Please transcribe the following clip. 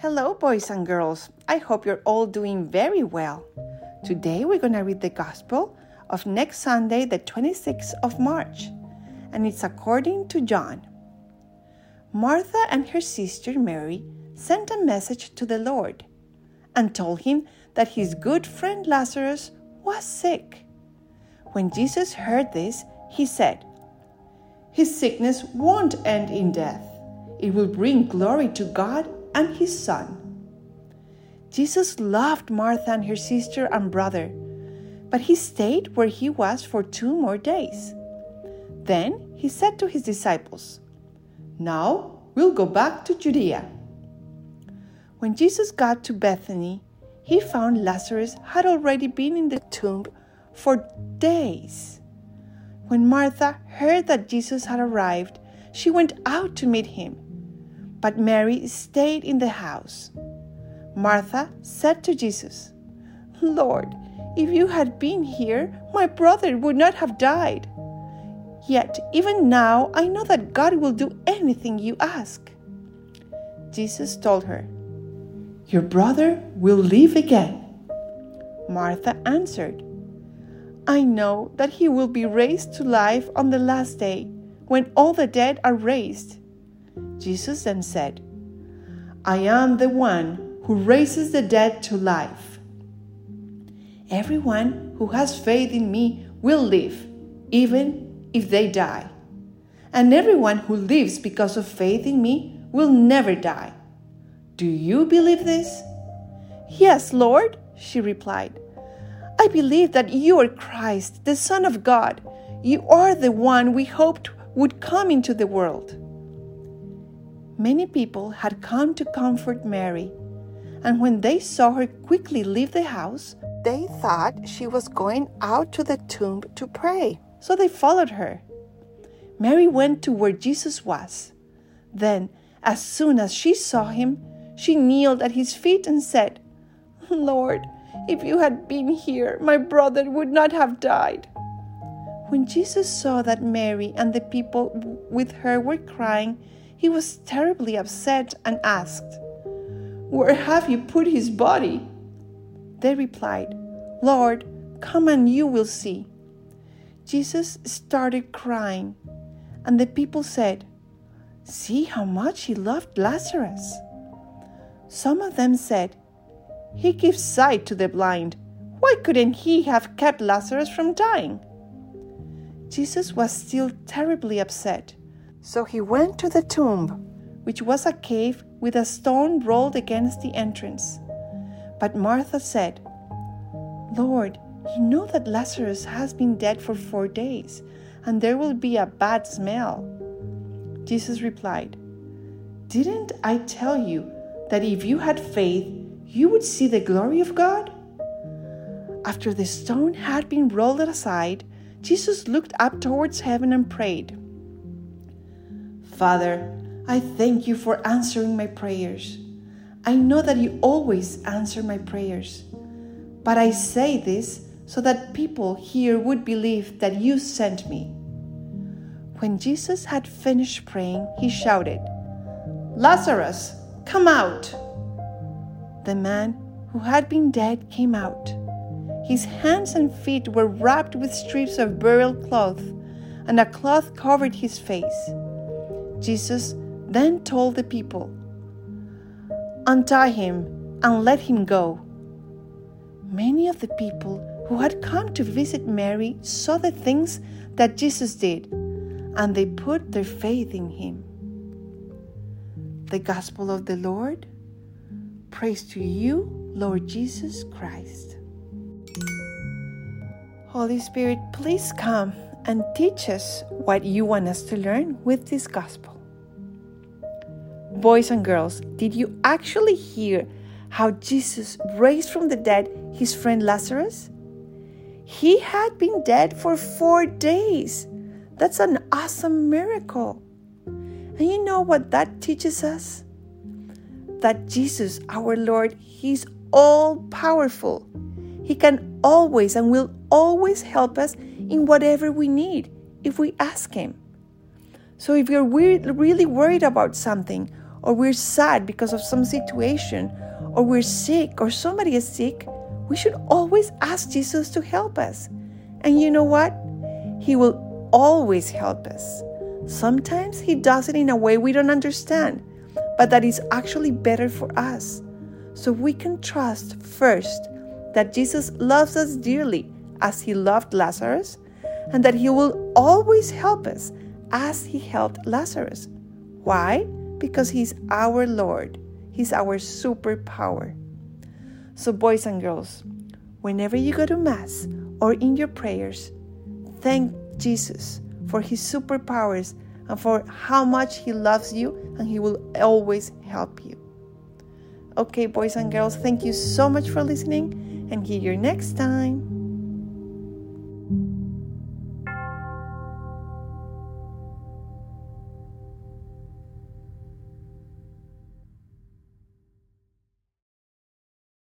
Hello, boys and girls. I hope you're all doing very well. Today we're going to read the Gospel of next Sunday, the 26th of March, and it's according to John. Martha and her sister Mary sent a message to the Lord and told him that his good friend Lazarus was sick. When Jesus heard this, he said, His sickness won't end in death, it will bring glory to God and his son. Jesus loved Martha and her sister and brother, but he stayed where he was for two more days. Then he said to his disciples, Now we'll go back to Judea. When Jesus got to Bethany, he found Lazarus had already been in the tomb for days. When Martha heard that Jesus had arrived, she went out to meet him but Mary stayed in the house. Martha said to Jesus, Lord, if you had been here, my brother would not have died. Yet, even now, I know that God will do anything you ask. Jesus told her, Your brother will live again. Martha answered, I know that he will be raised to life on the last day, when all the dead are raised. Jesus then said, I am the one who raises the dead to life. Everyone who has faith in me will live, even if they die. And everyone who lives because of faith in me will never die. Do you believe this? Yes, Lord, she replied. I believe that you are Christ, the Son of God. You are the one we hoped would come into the world. Many people had come to comfort Mary, and when they saw her quickly leave the house, they thought she was going out to the tomb to pray, so they followed her. Mary went to where Jesus was. Then, as soon as she saw him, she kneeled at his feet and said, Lord, if you had been here, my brother would not have died. When Jesus saw that Mary and the people with her were crying, he was terribly upset and asked, Where have you put his body? They replied, Lord, come and you will see. Jesus started crying, and the people said, See how much he loved Lazarus. Some of them said, He gives sight to the blind. Why couldn't he have kept Lazarus from dying? Jesus was still terribly upset. So he went to the tomb, which was a cave with a stone rolled against the entrance. But Martha said, Lord, you know that Lazarus has been dead for four days, and there will be a bad smell. Jesus replied, Didn't I tell you that if you had faith, you would see the glory of God? After the stone had been rolled aside, Jesus looked up towards heaven and prayed. Father, I thank you for answering my prayers. I know that you always answer my prayers. But I say this so that people here would believe that you sent me. When Jesus had finished praying, he shouted, Lazarus, come out! The man who had been dead came out. His hands and feet were wrapped with strips of burial cloth, and a cloth covered his face. Jesus then told the people, Untie him and let him go. Many of the people who had come to visit Mary saw the things that Jesus did, and they put their faith in him. The Gospel of the Lord. Praise to you, Lord Jesus Christ. Holy Spirit, please come and teach us what you want us to learn with this gospel. Boys and girls, did you actually hear how Jesus raised from the dead his friend Lazarus? He had been dead for four days. That's an awesome miracle. And you know what that teaches us? That Jesus, our Lord, He's all powerful. He can always and will always help us in whatever we need if we ask Him. So if you're really worried about something, or we're sad because of some situation, or we're sick, or somebody is sick, we should always ask Jesus to help us. And you know what? He will always help us. Sometimes He does it in a way we don't understand, but that is actually better for us. So we can trust first that Jesus loves us dearly as He loved Lazarus, and that He will always help us as He helped Lazarus. Why? Because He's our Lord, He's our superpower. So, boys and girls, whenever you go to Mass or in your prayers, thank Jesus for His superpowers and for how much He loves you and He will always help you. Okay, boys and girls, thank you so much for listening and see you next time.